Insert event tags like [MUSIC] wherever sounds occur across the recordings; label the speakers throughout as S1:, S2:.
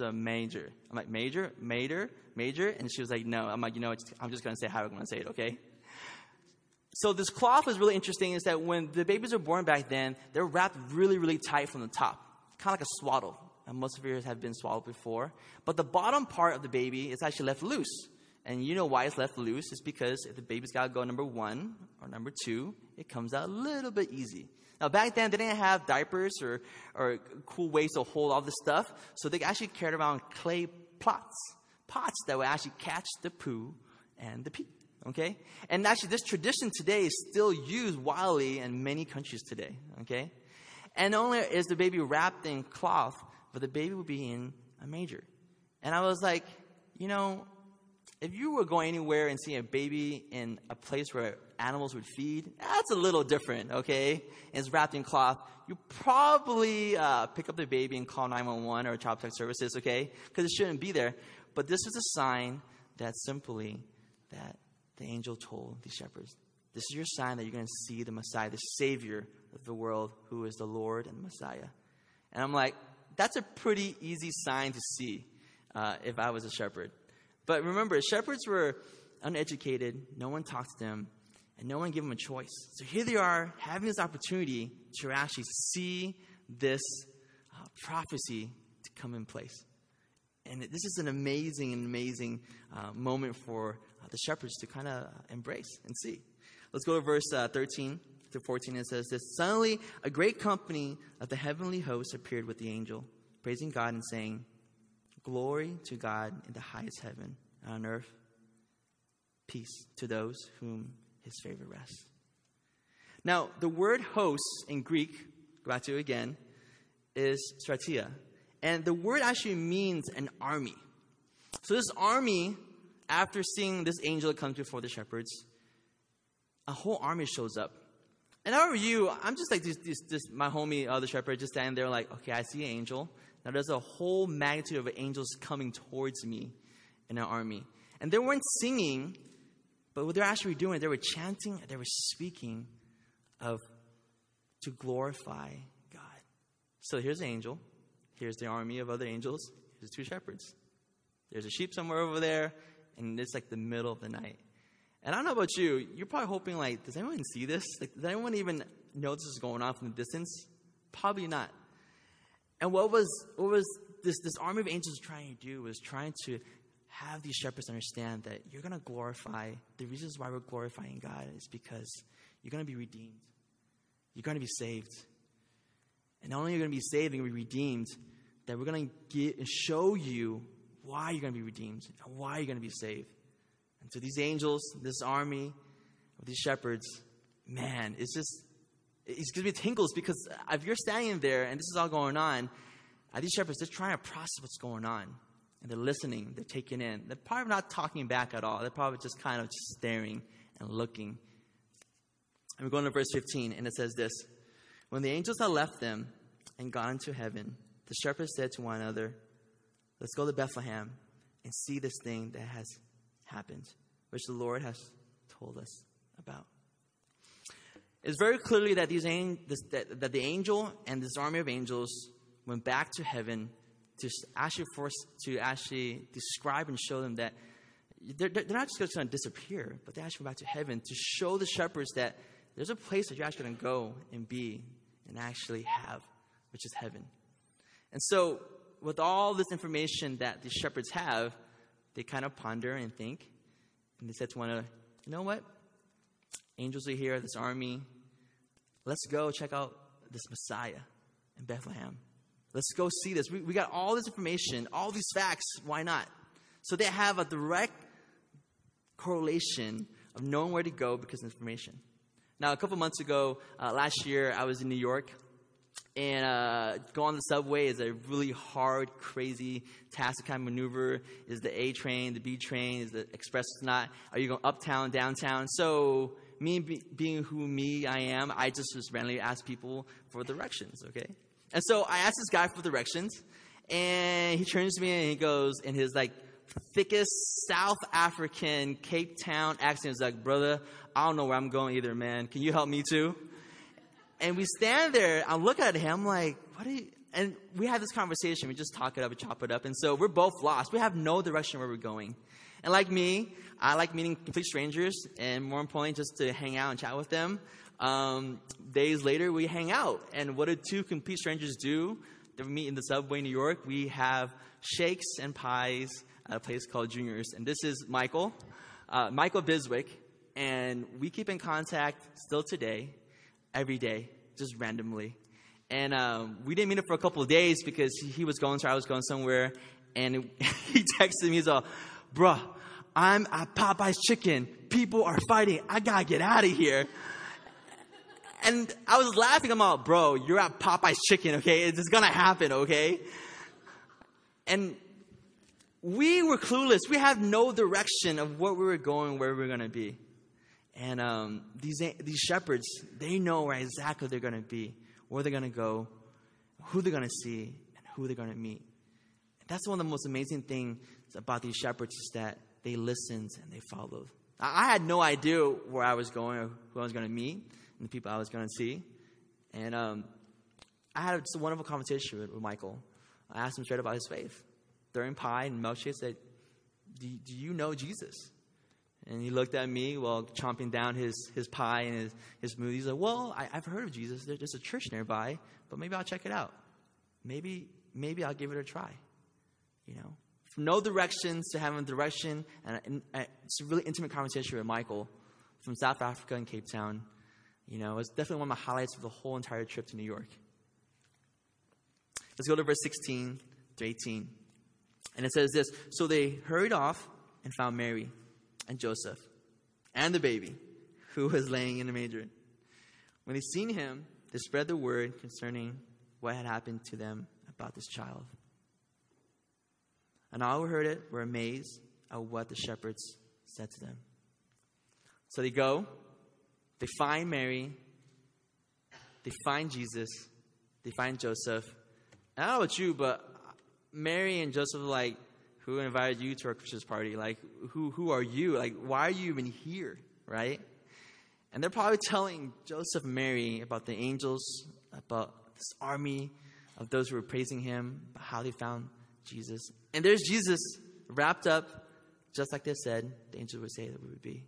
S1: a major. I'm like, major, major, major? And she was like, no. I'm like, you know, I'm just going to say how I'm going to say it, okay? So this cloth is really interesting is that when the babies are born back then, they're wrapped really, really tight from the top, kind of like a swaddle. And most of you have been swaddled before. But the bottom part of the baby is actually left loose. And you know why it's left loose? It's because if the baby's got to go number one or number two, it comes out a little bit easy. Now, back then, they didn't have diapers or, or cool ways to hold all this stuff, so they actually carried around clay pots, pots that would actually catch the poo and the pee. Okay? And actually, this tradition today is still used widely in many countries today. Okay? And only is the baby wrapped in cloth, but the baby would be in a manger. And I was like, you know, if you were going anywhere and seeing a baby in a place where animals would feed, that's a little different, okay? And it's wrapped in cloth. You probably uh, pick up the baby and call 911 or Child Protective Services, okay? Because it shouldn't be there. But this is a sign that simply that the angel told the shepherds, this is your sign that you're going to see the Messiah, the Savior of the world, who is the Lord and the Messiah. And I'm like, that's a pretty easy sign to see uh, if I was a shepherd. But remember, shepherds were uneducated, no one talked to them, and no one gave them a choice. So here they are having this opportunity to actually see this uh, prophecy to come in place. And this is an amazing, amazing uh, moment for uh, the shepherds to kind of embrace and see. Let's go to verse uh, 13 to 14. It says this Suddenly, a great company of the heavenly hosts appeared with the angel, praising God and saying, Glory to God in the highest heaven, and on earth, peace to those whom his favor rests. Now, the word hosts in Greek, go back to again, is stratia. And the word actually means an army. So this army, after seeing this angel come before the shepherds, a whole army shows up. And how are you? I'm just like this, this, this my homie, uh, the shepherd, just standing there like, okay, I see an angel. Now there's a whole magnitude of angels coming towards me in an army. And they weren't singing, but what they're actually doing, they were chanting, they were speaking of to glorify God. So here's an angel. Here's the army of other angels. Here's two shepherds. There's a sheep somewhere over there, and it's like the middle of the night. And I don't know about you, you're probably hoping like, does anyone see this? Like, does anyone even know this is going on from the distance? Probably not. And what was what was this this army of angels trying to do was trying to have these shepherds understand that you're going to glorify. The reasons why we're glorifying God is because you're going to be redeemed. You're going to be saved. And not only are you going to be saved, to be redeemed, that we're going to show you why you're going to be redeemed and why you're going to be saved. And to these angels, this army these shepherds, man, it's just going to be tingles because if you're standing there and this is all going on, these shepherds, they're trying to process what's going on. And they're listening, they're taking in. They're probably not talking back at all. They're probably just kind of just staring and looking. And we're going to verse 15, and it says this When the angels had left them and gone into heaven, the shepherds said to one another, Let's go to Bethlehem and see this thing that has happened, which the Lord has told us about. It's very clearly that, these, that, that the angel and this army of angels went back to heaven to actually force to actually describe and show them that they're, they're not just going to disappear, but they actually went back to heaven to show the shepherds that there's a place that you're actually going to go and be and actually have, which is heaven. And so, with all this information that the shepherds have, they kind of ponder and think, and they said to one another, you know what? Angels are here, this army. Let's go check out this Messiah in Bethlehem. Let's go see this. We, we got all this information, all these facts. Why not? So they have a direct correlation of knowing where to go because of information. Now, a couple months ago, uh, last year, I was in New York, and uh, go on the subway is a really hard, crazy task to kind of maneuver. Is the A train, the B train, is the express not? Are you going uptown, downtown? So me be, being who me I am, I just just randomly ask people for directions, okay? And so I asked this guy for directions, and he turns to me and he goes in his like thickest South African Cape Town accent, he's like, brother, I don't know where I'm going either, man. Can you help me too? And we stand there, I look at him like, what are you, and we have this conversation. We just talk it up, we chop it up. And so we're both lost. We have no direction where we're going. And like me, I like meeting complete strangers, and more importantly, just to hang out and chat with them. Um, days later, we hang out. And what do two complete strangers do? They meet in the subway in New York. We have shakes and pies at a place called Junior's. And this is Michael, uh, Michael Biswick. And we keep in contact still today, every day, just randomly. And um, we didn't meet him for a couple of days because he, was going somewhere, I was going somewhere. And [LAUGHS] he texted me, he's all, bruh, I'm at Popeye's Chicken. People are fighting. I gotta get out of here. And I was laughing. I'm all, bro, you're at Popeye's Chicken, okay? It's gonna happen, okay? And we were clueless. We had no direction of where we were going, where we were gonna be. And um, these these shepherds, they know where exactly they're gonna be, where they're gonna go, who they're gonna see, and who they're gonna meet. That's one of the most amazing things about these shepherds is that they listened and they followed. I had no idea where I was going or who I was going to meet and the people I was going to see. And um, I had just a wonderful conversation with, with, Michael. I asked him straight about his faith. During pie and milkshake said, do, do you know Jesus? And he looked at me while chomping down his, his pie and his, his smoothie. He's like, Well, I, have heard of Jesus. There's a church nearby, but maybe I'll check it out. Maybe, maybe I'll give it a try. You know? from no directions to having direction. And, it's a really intimate conversation with Michael from South Africa and Cape Town. You know, it's definitely one of my highlights of the whole entire trip to New York. Let's go to verse 16 to 18. And it says this So they hurried off and found Mary and Joseph and the baby who was laying in the manger. When they seen him, they spread the word concerning what had happened to them about this child. And all who heard it were amazed at what the shepherds said to them. So they go, they find Mary, they find Jesus, they find Joseph. And I don't know about you, but Mary and Joseph like, who invited you to our Christmas party? Like, who, who are you? Like, why are you even here? Right? And they're probably telling Joseph and Mary about the angels, about this army of those who were praising him, about how they found Jesus. And there's Jesus wrapped up, just like they said, the angels would say that we would be.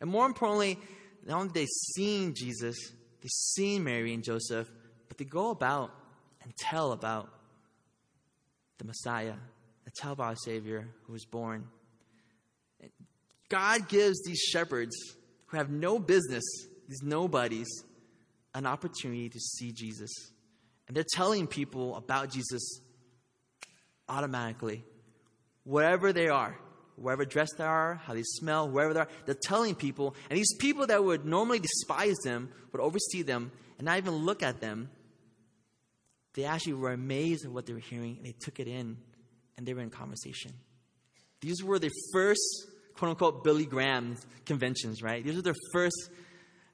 S1: And more importantly, not only they seen Jesus, they seen Mary and Joseph, but they go about and tell about the Messiah, and tell about our Savior who was born. God gives these shepherds who have no business, these nobodies, an opportunity to see Jesus. And they're telling people about Jesus automatically. Wherever they are, wherever dressed they are, how they smell, wherever they are, they're telling people. And these people that would normally despise them, would oversee them, and not even look at them, they actually were amazed at what they were hearing, and they took it in, and they were in conversation. These were the first, quote unquote, Billy Graham conventions, right? These were their first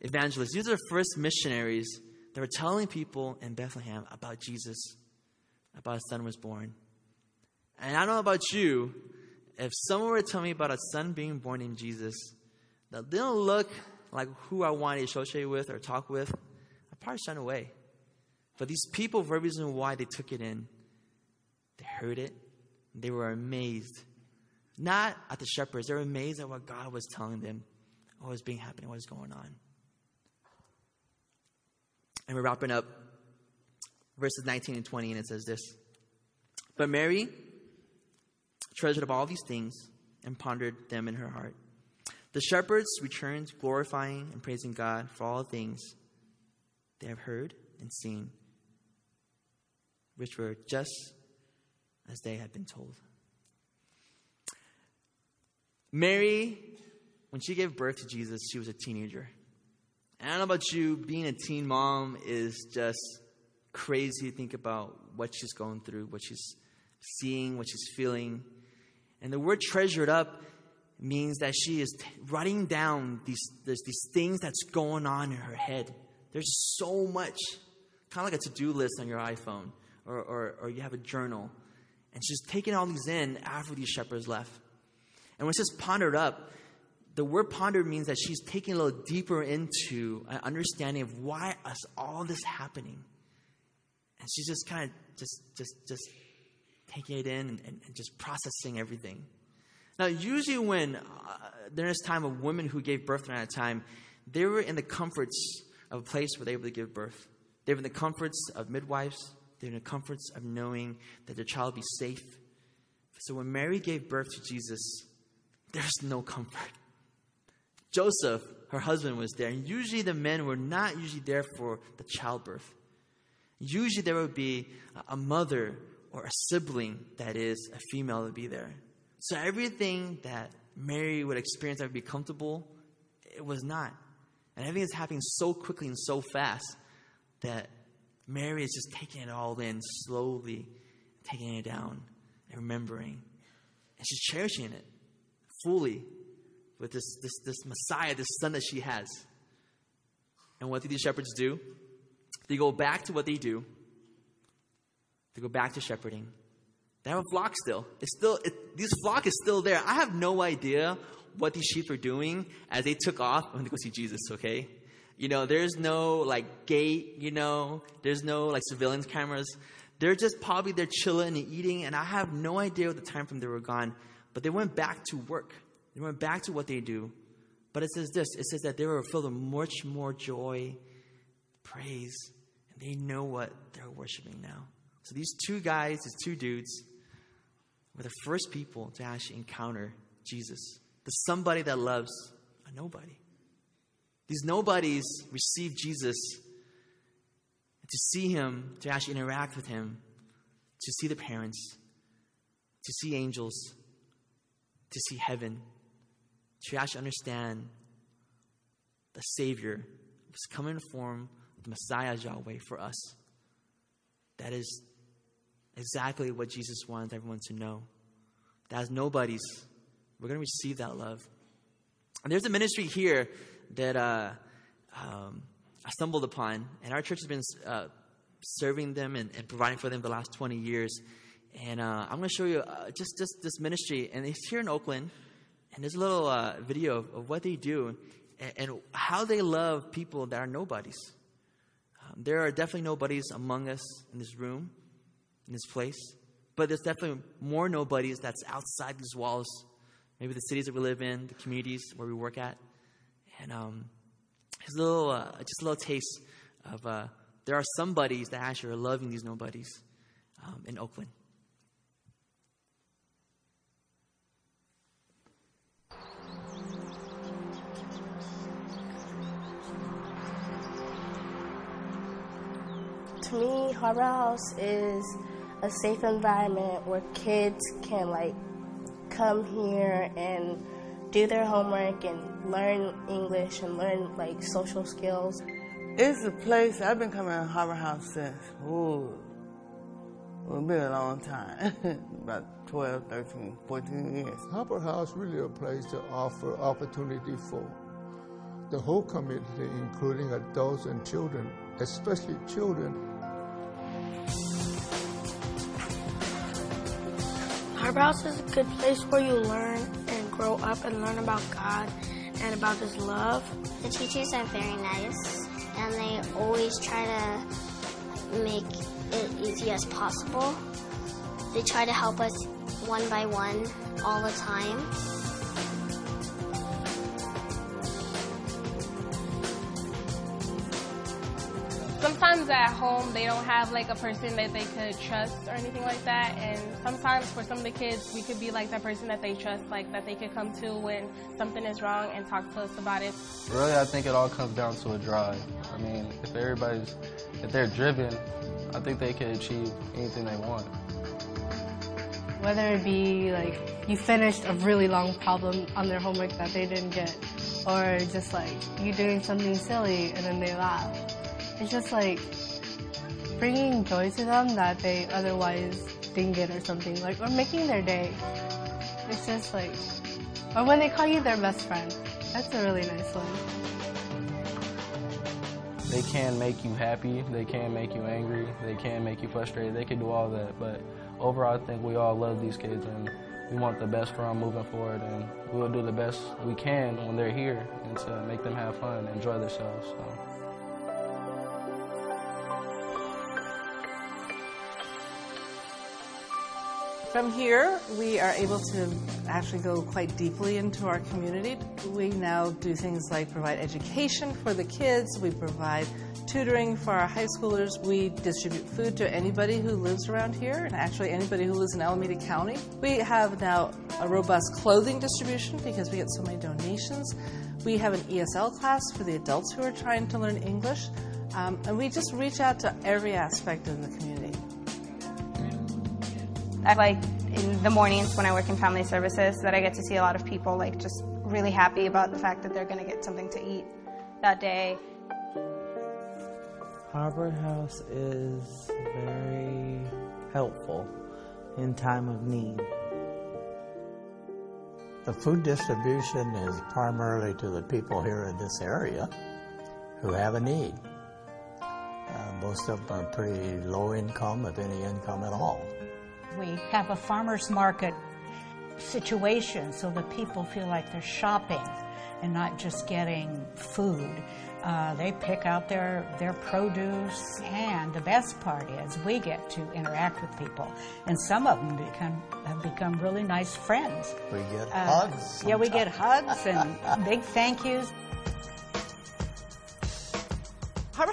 S1: evangelists. These are the first missionaries that were telling people in Bethlehem about Jesus, about his son was born. And I don't know about you, if someone were to tell me about a son being born in Jesus that didn't look like who I wanted to associate with or talk with, I'd probably shun away. But these people, for a reason why they took it in, they heard it, they were amazed. Not at the shepherds, they were amazed at what God was telling them, what was being happening, what was going on. And we're wrapping up verses 19 and 20, and it says this But Mary, treasured up all these things and pondered them in her heart. The shepherds returned, glorifying and praising God for all things they have heard and seen, which were just as they had been told. Mary, when she gave birth to Jesus, she was a teenager. And I don't know about you, being a teen mom is just crazy to think about what she's going through, what she's seeing, what she's feeling. And the word treasured up means that she is writing down these, these things that's going on in her head. There's so much, kind of like a to do list on your iPhone, or, or, or you have a journal. And she's taking all these in after these shepherds left. And when it says pondered up, the word pondered means that she's taking a little deeper into an understanding of why is all this happening. And she's just kind of just, just, just taking it in and, and, just processing everything. Now, usually when uh, during this time of women who gave birth during that time, they were in the comforts of a place where they were able to give birth. They were in the comforts of midwives. They were in the comforts of knowing that their child would be safe. So when Mary gave birth to Jesus, there's no comfort. Joseph, her husband, was there. And usually the men were not usually there for the childbirth. Usually there would be a mother or a sibling that is a female to be there. So everything that Mary would experience that would be comfortable, it was not. And everything is happening so quickly and so fast that Mary is just taking it all in slowly, taking it down and remembering. And she's cherishing it fully with this, this, this Messiah, this son that she has. And what do these shepherds do? They go back to what they do. They go back to shepherding. They have a flock still. It's still it, this flock is still there. I have no idea what these sheep are doing as they took off when they go see Jesus. Okay, you know, there's no like gate. You know, there's no like surveillance cameras. They're just probably they're chilling and eating, and I have no idea what the time from they were gone. But they went back to work. They went back to what they do. But it says this. It says that they were filled with much more joy, praise, and they know what they're worshiping now. So these two guys, these two dudes, were the first people to actually encounter Jesus, the somebody that loves a nobody. These nobodies received Jesus to see him, to actually interact with him, to see the parents, to see angels, to see heaven, to actually understand the Savior was coming in the form of the Messiah Yahweh for us. That is exactly what Jesus wants everyone to know. That as nobodies, we're going to receive that love. And there's a ministry here that uh, um, I stumbled upon, and our church has been uh, serving them and, and, providing for them the last 20 years. And uh, I'm going to show you uh, just, just this ministry, and it's here in Oakland. And there's a little uh, video of, of, what they do and, and, how they love people that are nobodies. Um, there are definitely nobodies among us in this room in this place. But there's definitely more nobodies that's outside these walls. Maybe the cities that we live in, the communities where we work at. And um, a little, uh, just a little taste of uh, there are some buddies that actually are loving these nobodies um, in Oakland.
S2: To me, Harbor House is a safe environment where kids can like come here and do their homework and learn English and learn like social skills.
S3: It's a place I've been coming to Harbor House since ooh, it's been a long time, [LAUGHS] about 12, 13, 14 years.
S4: Harbor House really a place to offer opportunity for the whole community, including adults and children, especially children
S2: Harbor House is a good place where you learn and grow up and learn about God and about His love.
S5: The teachers are very nice and they always try to make it easy as possible. They try to help us one by one all the time.
S6: Sometimes at home they don't have like a person that they could trust or anything like that. And sometimes for some of the kids we could be like that person that they trust like that they could come to when something is wrong and talk to us about it.
S7: Really i think it all comes down to a drive. I mean if everybody's if they're driven i think they can achieve anything they want.
S8: Whether it be like you finished a really long problem on their homework that they didn't get or just like you doing something silly and then they laugh it's just like bringing joy to them that they otherwise didn't get or something, like, or making their day. It's just like, or when they call you their best friend. That's a really nice one.
S7: They can make you happy, they can make you angry, they can make you frustrated, they can do all that, but overall I think we all love these kids and we want the best for them moving forward and we will do the best we can when they're here and to make them have fun and enjoy themselves. So.
S9: From here, we are able to actually go quite deeply into our community. We now do things like provide education for the kids, we provide tutoring for our high schoolers, we distribute food to anybody who lives around here, and actually anybody who lives in Alameda County. We have now a robust clothing distribution because we get so many donations. We have an ESL class for the adults who are trying to learn English, um, and we just reach out to every aspect of the community.
S10: I like in the mornings when I work in family services that I get to see a lot of people like just really happy about the fact that they're going to get something to eat that day.
S11: Harbor House is very helpful in time of need.
S12: The food distribution is primarily to the people here in this area who have a need. Uh, most of them are pretty low income, if any income at all.
S13: We have a farmer's market situation so that people feel like they're shopping and not just getting food. Uh, they pick out their, their produce, and the best part is we get to interact with people, and some of them become have become really nice friends.
S12: We get
S13: Uh,
S12: hugs.
S13: Yeah, we get hugs and [LAUGHS] big thank yous.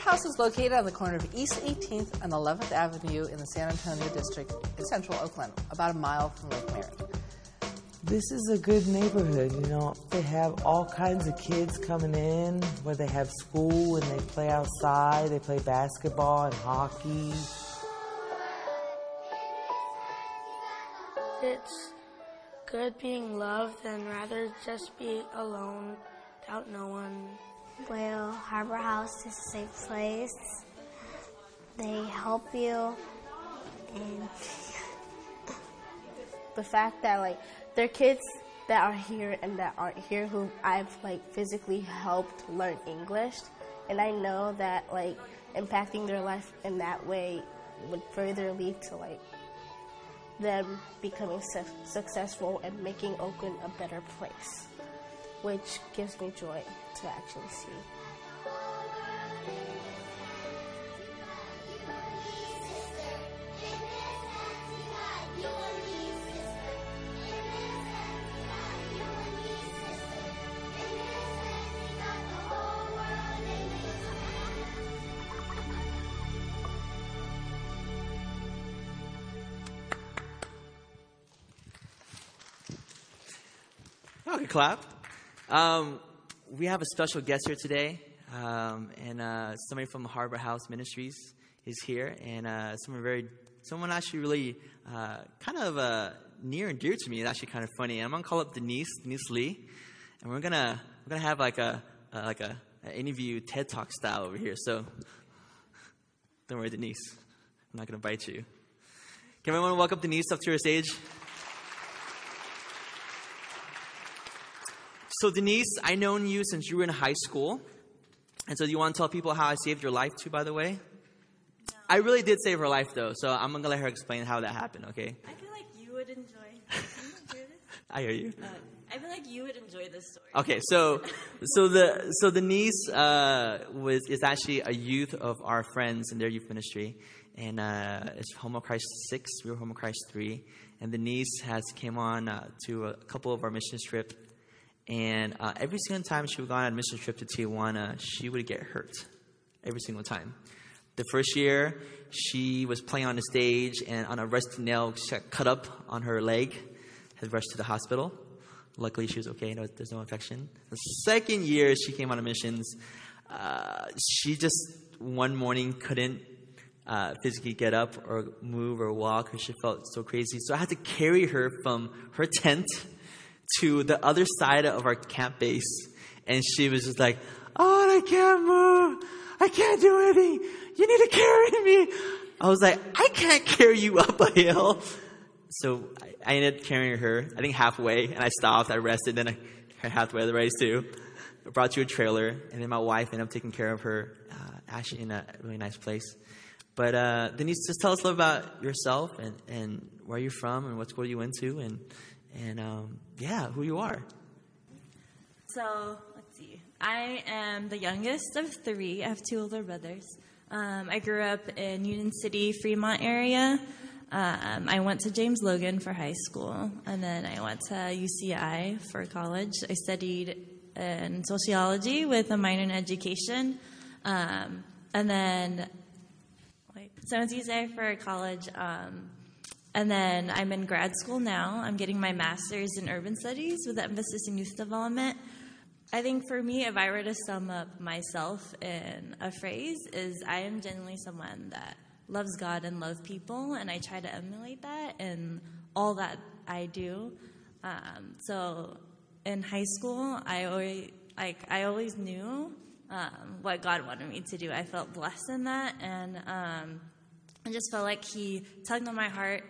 S9: House is located on the corner of East 18th and 11th Avenue in the San Antonio district in central Oakland, about a mile from Lake Merritt.
S11: This is a good neighborhood, you know. They have all kinds of kids coming in where they have school and they play outside. They play basketball and hockey.
S2: It's good being loved and rather just be alone without no one.
S5: Well, Harbor House is a safe place. They help you, and [LAUGHS]
S2: The fact that like there are kids that are here and that aren't here who I've like physically helped learn English, and I know that like impacting their life in that way would further lead to like them becoming su- successful and making Oakland a better place, which gives me joy to actually see.
S1: Oh, okay, clap. Um, we have a special guest here today, um, and uh, somebody from Harbor House Ministries is here, and uh, someone very, someone actually really uh, kind of uh, near and dear to me. It's actually kind of funny. I'm gonna call up Denise, Denise Lee, and we're gonna we're gonna have like a uh, like a, a interview TED Talk style over here. So don't worry, Denise, I'm not gonna bite you. Can everyone welcome Denise up to her stage? So, Denise, I known you since you were in high school. And so, do you want to tell people how I saved your life, too, by the way? I really did save her life, though. So, I'm going to let her explain how that happened, okay?
S14: I feel like you would enjoy. [LAUGHS] Hear? [LAUGHS]
S1: I hear you.
S14: Uh, I feel like you would enjoy this story.
S1: Okay, so [LAUGHS] so the so Denise uh, was is actually a youth of our friends in their youth ministry, and uh, it's Home of Christ six. We were Home of Christ three, and Denise has came on uh, to a couple of our mission trip, and uh, every single time she would go on a mission trip to Tijuana, she would get hurt, every single time. The first year, she was playing on the stage, and on a rusty nail, she got cut up on her leg, had rushed to the hospital. Luckily, she was okay. No, there's no infection. The second year she came on a missions, uh, she just one morning couldn't uh, physically get up or move or walk because she felt so crazy. So I had to carry her from her tent to the other side of our camp base, and she was just like, "Oh, I can't move. I can't do anything. You need to carry me." I was like, "I can't carry you up a hill." So I, ended up carrying her, I think halfway, and I stopped, I rested, then I halfway the race too. I brought to a trailer, and then my wife ended up taking care of her, uh, actually in a really nice place. But uh, Denise, just tell us a little about yourself and, and where you're from and what school you went to, and and um, yeah, who you are.
S14: So let's see. I am the youngest of three. I have two older brothers. Um, I grew up in Union City, Fremont area. Um, I went to James Logan for high school, and then I went to UCI for college. I studied in sociology with a minor in education, um, and then so I went to UCI for college. Um, and then I'm in grad school now. I'm getting my master's in urban studies with emphasis in youth development. I think for me, if I were to sum up myself in a phrase, is I am genuinely someone that loves God and loves people, and I try to emulate that in all that I do. Um, so in high school, I always like I always knew um, what God wanted me to do. I felt blessed in that, and um, I just felt like He tugged on my heart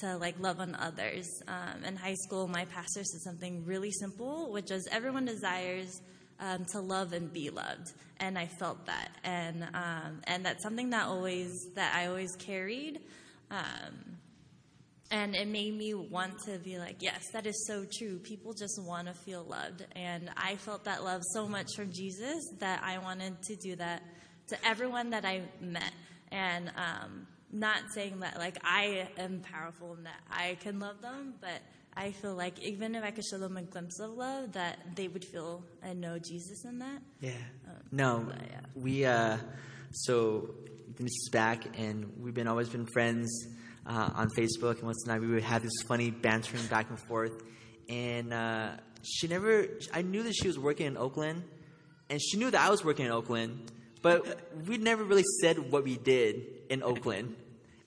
S14: to like love on others. Um, in high school, my pastor said something really simple, which was everyone desires um, to love and be loved, and I felt that, and um, and that's something that always that I always carried. Um, and it made me want to be like, yes, that is so true. People just want to feel loved. And I felt that love so much from Jesus that I wanted to do that to everyone that I met. And um, not saying that like I am powerful and that I can love them, but I feel like even if I could show them a glimpse of love, that they would feel and know Jesus in that.
S1: Yeah.
S14: Um,
S1: No,
S14: but yeah.
S1: we uh, so this is back, and we've been always been friends uh, on Facebook, and once in a while we would have this funny bantering back and forth. And uh, she never, I knew that she was working in Oakland, and she knew that I was working in Oakland, but we never really said what we did in Oakland.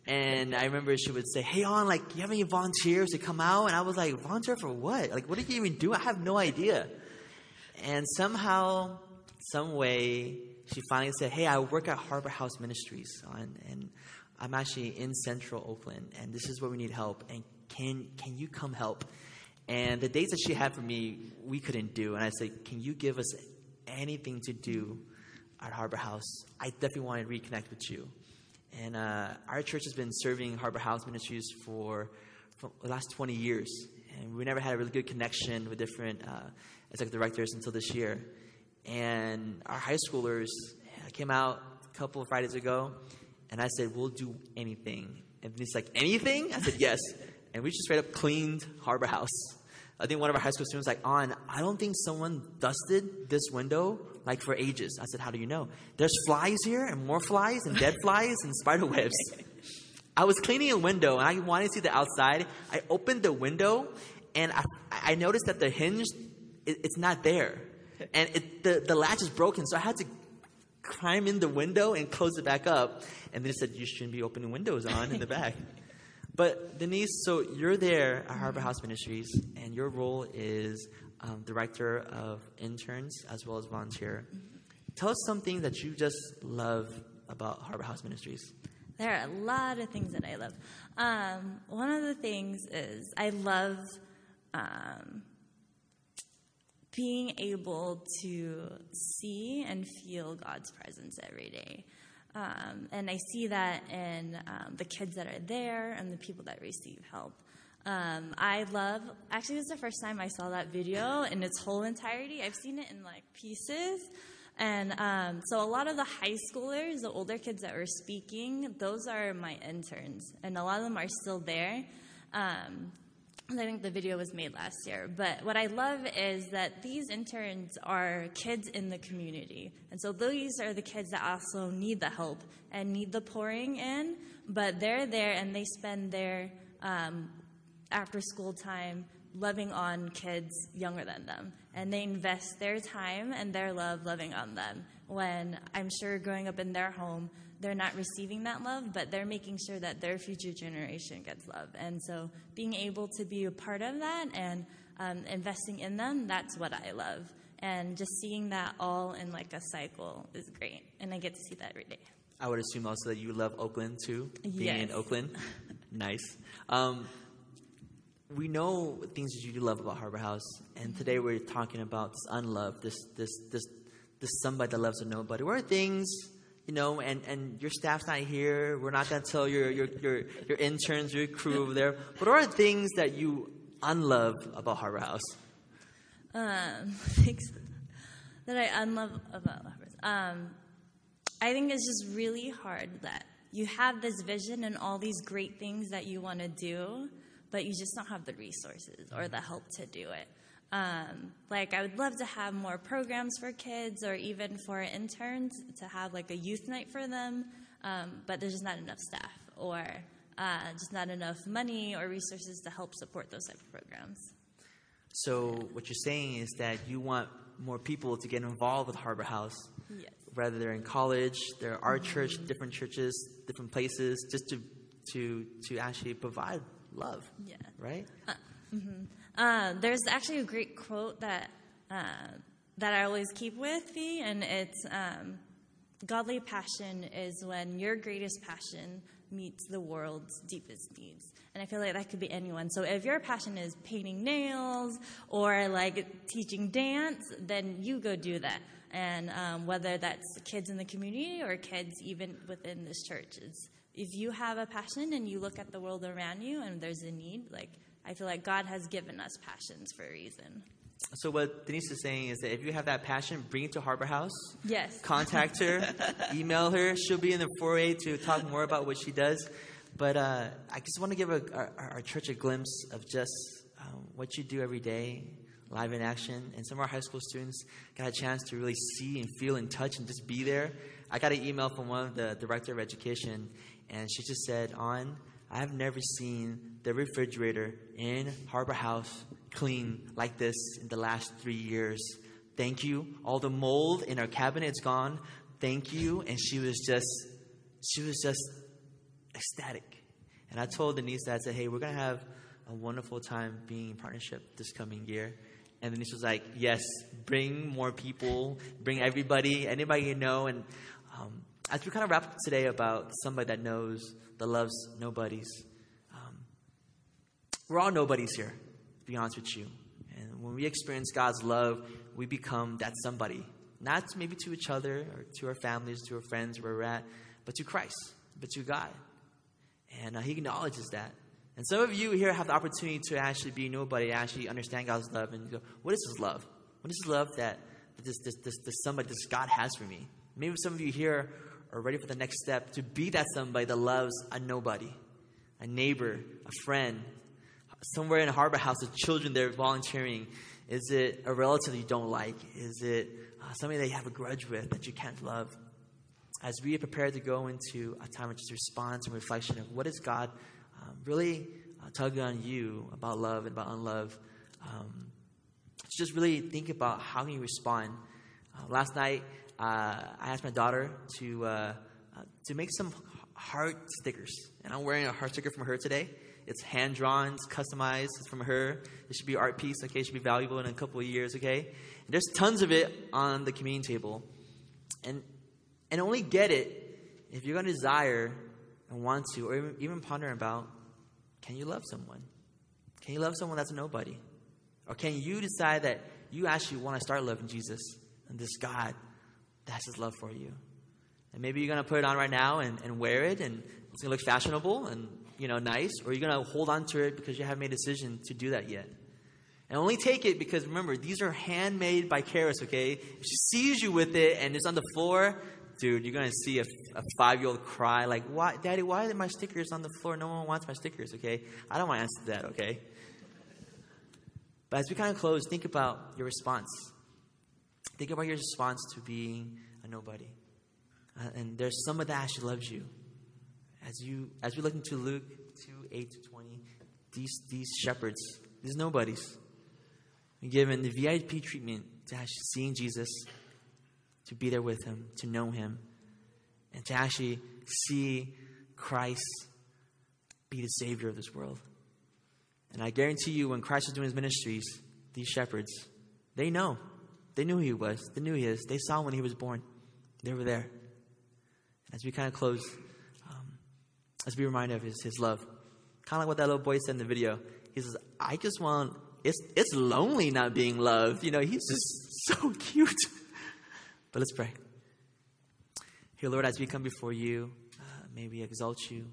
S1: And I remember she would say, "Hey, on, like, you have any volunteers to come out?" And I was like, "Volunteer for what? Like, what do you even do? I have no idea." And somehow, some way, she finally said, "Hey, I work at Harbor House Ministries, on, and I'm actually in Central Oakland, and this is where we need help. And can can you come help?" And the dates that she had for me, we couldn't do. And I said, "Can you give us anything to do at Harbor House? I definitely want to reconnect with you." And uh, our church has been serving Harbor House Ministries for, for the last 20 years. And we never had a really good connection with different uh, executive directors until this year. And our high schoolers came out a couple of Fridays ago, and I said, We'll do anything. And he's like, Anything? I said, Yes. And we just straight up cleaned Harbor House. I think one of our high school students like, On, I don't think someone dusted this window like for ages. I said, How do you know? There's flies here, and more flies, and dead flies, and spider webs. I was cleaning a window, and I wanted to see the outside. I opened the window, and I, I noticed that the hinge, it, it's not there. And it, the, the latch is broken, so I had to climb in the window and close it back up. And then it said, You shouldn't be opening windows on in the back. But Denise, so you're there at Harbor House Ministries, and your role is um, director of interns as well as volunteer. Tell us something that you just love about Harbor House Ministries.
S14: There are a lot of things that I love. Um, one of the things is I love um, being able to see and feel God's presence every day. Um, and I see that in um, the kids that are there and the people that receive help. Um, I love, actually, this is the first time I saw that video in its whole entirety. I've seen it in like pieces. And um, so a lot of the high schoolers, the older kids that were speaking, those are my interns. And a lot of them are still there. I think the video was made last year. But what I love is that these interns are kids in the community. And so these are the kids that also need the help and need the pouring in. But they're there and they spend their um, after school time loving on kids younger than them. And they invest their time and their love loving on them. When I'm sure growing up in their home, they're not receiving that love, but they're making sure that their future generation gets love. And so being able to be a part of that and um, investing in them, that's what I love. And just seeing that all in like a cycle is great. And I get to see that every day.
S1: I would assume also that you love Oakland too, being in Oakland. [LAUGHS] nice. Um, we know things that you do love about Harbor House, and today we're talking about this unlove, this this this this somebody that loves a nobody. What are things, you know, and, and your staff's not here. We're not gonna tell your your your, your interns, your crew over there. What are things that you unlove about Harbor House?
S14: Um, [LAUGHS] things that I unlove about Lovers. Um, I think it's just really hard that you have this vision and all these great things that you want to do, but you just don't have the resources or the help to do it. Um, like, I would love to have more programs for kids or even for interns to have like a youth night for them, um, but there's just not enough staff or uh, just not enough money or resources to help support those type of programs.
S1: So what you're saying is that you want more people to get involved with Harbor House,
S14: Yes.
S1: whether they're in college, they're our church, different churches, different places, just to to to actually provide love.
S14: Yeah.
S1: Right.
S14: hmm Uh, there's actually a great quote that uh, that I always keep with me, and it's um, "Godly passion is when your greatest passion meets the world's deepest needs." And I feel like that could be anyone. So if your passion is painting nails or like teaching dance, then you go do that. And um, whether that's kids in the community or kids even within this church, if you have a passion and you look at the world around you and there's a need, like I feel like God has given us passions for a reason.
S1: So what Denise is saying is that if you have that passion, bring it to Harbor House.
S14: Yes.
S1: Contact her, [LAUGHS] email her. She'll be in the foyer to talk more about what she does. But uh, I just want to give a, our, our church a glimpse of just um, what you do every day, live in action. And some of our high school students got a chance to really see and feel and touch and just be there. I got an email from one of the director of education, and she just said, "On, I've never seen the refrigerator in Harbor House clean like this in the last three years. Thank you. All the mold in our cabinet's gone. Thank you." And she was just, she was just ecstatic. And I told Denise that I said, "Hey, we're gonna have a wonderful time being in partnership this coming year." And Denise was like, "Yes, bring more people, bring everybody, anybody you know." And um, as we kind of wrap today about somebody that knows, that loves nobodies, um, we're all nobodies here. To be honest with you, and when we experience God's love, we become that somebody. Not maybe to each other or to our families, to our friends, where we're at, but to Christ, but to God. And uh, he acknowledges that. And some of you here have the opportunity to actually be nobody, actually understand God's love, and go, what is His love? What is His love that this, this, this, this somebody, this God has for me? Maybe some of you here are ready for the next step to be that somebody that loves a nobody, a neighbor, a friend, somewhere in a harbor house with children there volunteering. Is it a relative you don't like? Is it uh, somebody that you have a grudge with that you can't love? as we are prepared to go into a time of just response and reflection of what is God um, really uh, tugging on you about love and about unlove, um, just really think about how can you respond. Uh, last night, I asked my daughter to uh, uh, to make some heart stickers, and I'm wearing a heart sticker from her today. It's hand drawn, it's customized, it's from her. It should be art piece, okay? It should be valuable in a couple of years, okay? And there's tons of it on the communion table, and and only get it if you're going to desire and want to, or even, even ponder about can you love someone? Can you love someone that's a nobody? Or can you decide that you actually want to start loving Jesus and this God that has his love for you? And maybe you're going to put it on right now and, and wear it, and it's going to look fashionable and you know nice, or you're going to hold on to it because you haven't made a decision to do that yet. And only take it because remember, these are handmade by Karis, okay? If she sees you with it and it's on the floor, dude, you're gonna see a, a five year old cry like, "Why, Daddy? Why are my stickers on the floor? No one wants my stickers." Okay, I don't want to answer that. Okay, but as we kind of close, think about your response. Think about your response to being a nobody, uh, and there's some of that actually loves you. As you, as we look into Luke two eight to twenty, these these shepherds, these nobodies, are given the VIP treatment to actually seeing Jesus to be there with him, to know him, and to actually see Christ be the Savior of this world. And I guarantee you, when Christ was doing his ministries, these shepherds, they know. They knew he was. They knew he is. They saw when he was born. They were there. As we kind of close, um, let's be reminded of his, his love. Kind of like what that little boy said in the video. He says, I just want, it's, it's lonely not being loved. You know, he's just [LAUGHS] so cute. But let's pray. Here, Lord, as we come before you, uh, may we exalt you.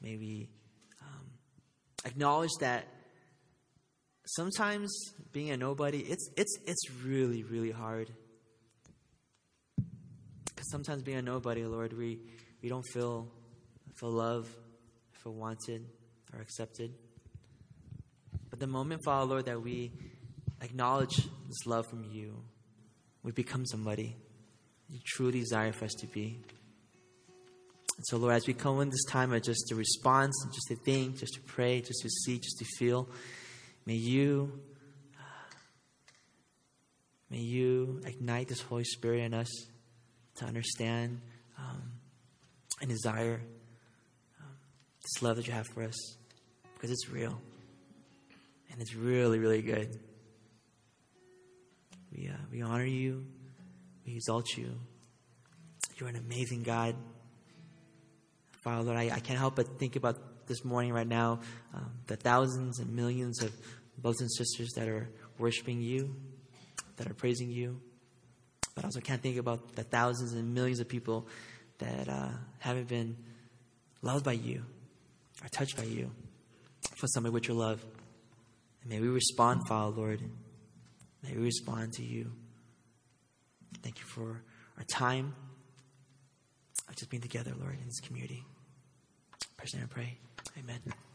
S1: May we um, acknowledge that sometimes being a nobody, it's, it's, it's really, really hard. Because sometimes being a nobody, Lord, we, we don't feel feel loved, feel wanted, or accepted. But the moment, Father, Lord, that we acknowledge this love from you, we become somebody you truly desire for us to be. And so, Lord, as we come in this time of just to respond, just to think, just to pray, just to see, just to feel, may you may you ignite this Holy Spirit in us to understand um, and desire um, this love that you have for us because it's real and it's really, really good. We, uh, we honor you, we exalt you. You're an amazing God. Father, Lord, I, I can't help but think about this morning right now um, the thousands and millions of brothers and sisters that are worshiping you, that are praising you. But I also can't think about the thousands and millions of people that uh, haven't been loved by you or touched by you for somebody with your love. And may we respond, Father, Lord. May we respond to you. Thank you for our time of just being together, Lord, in this community. Person, I pray. Amen.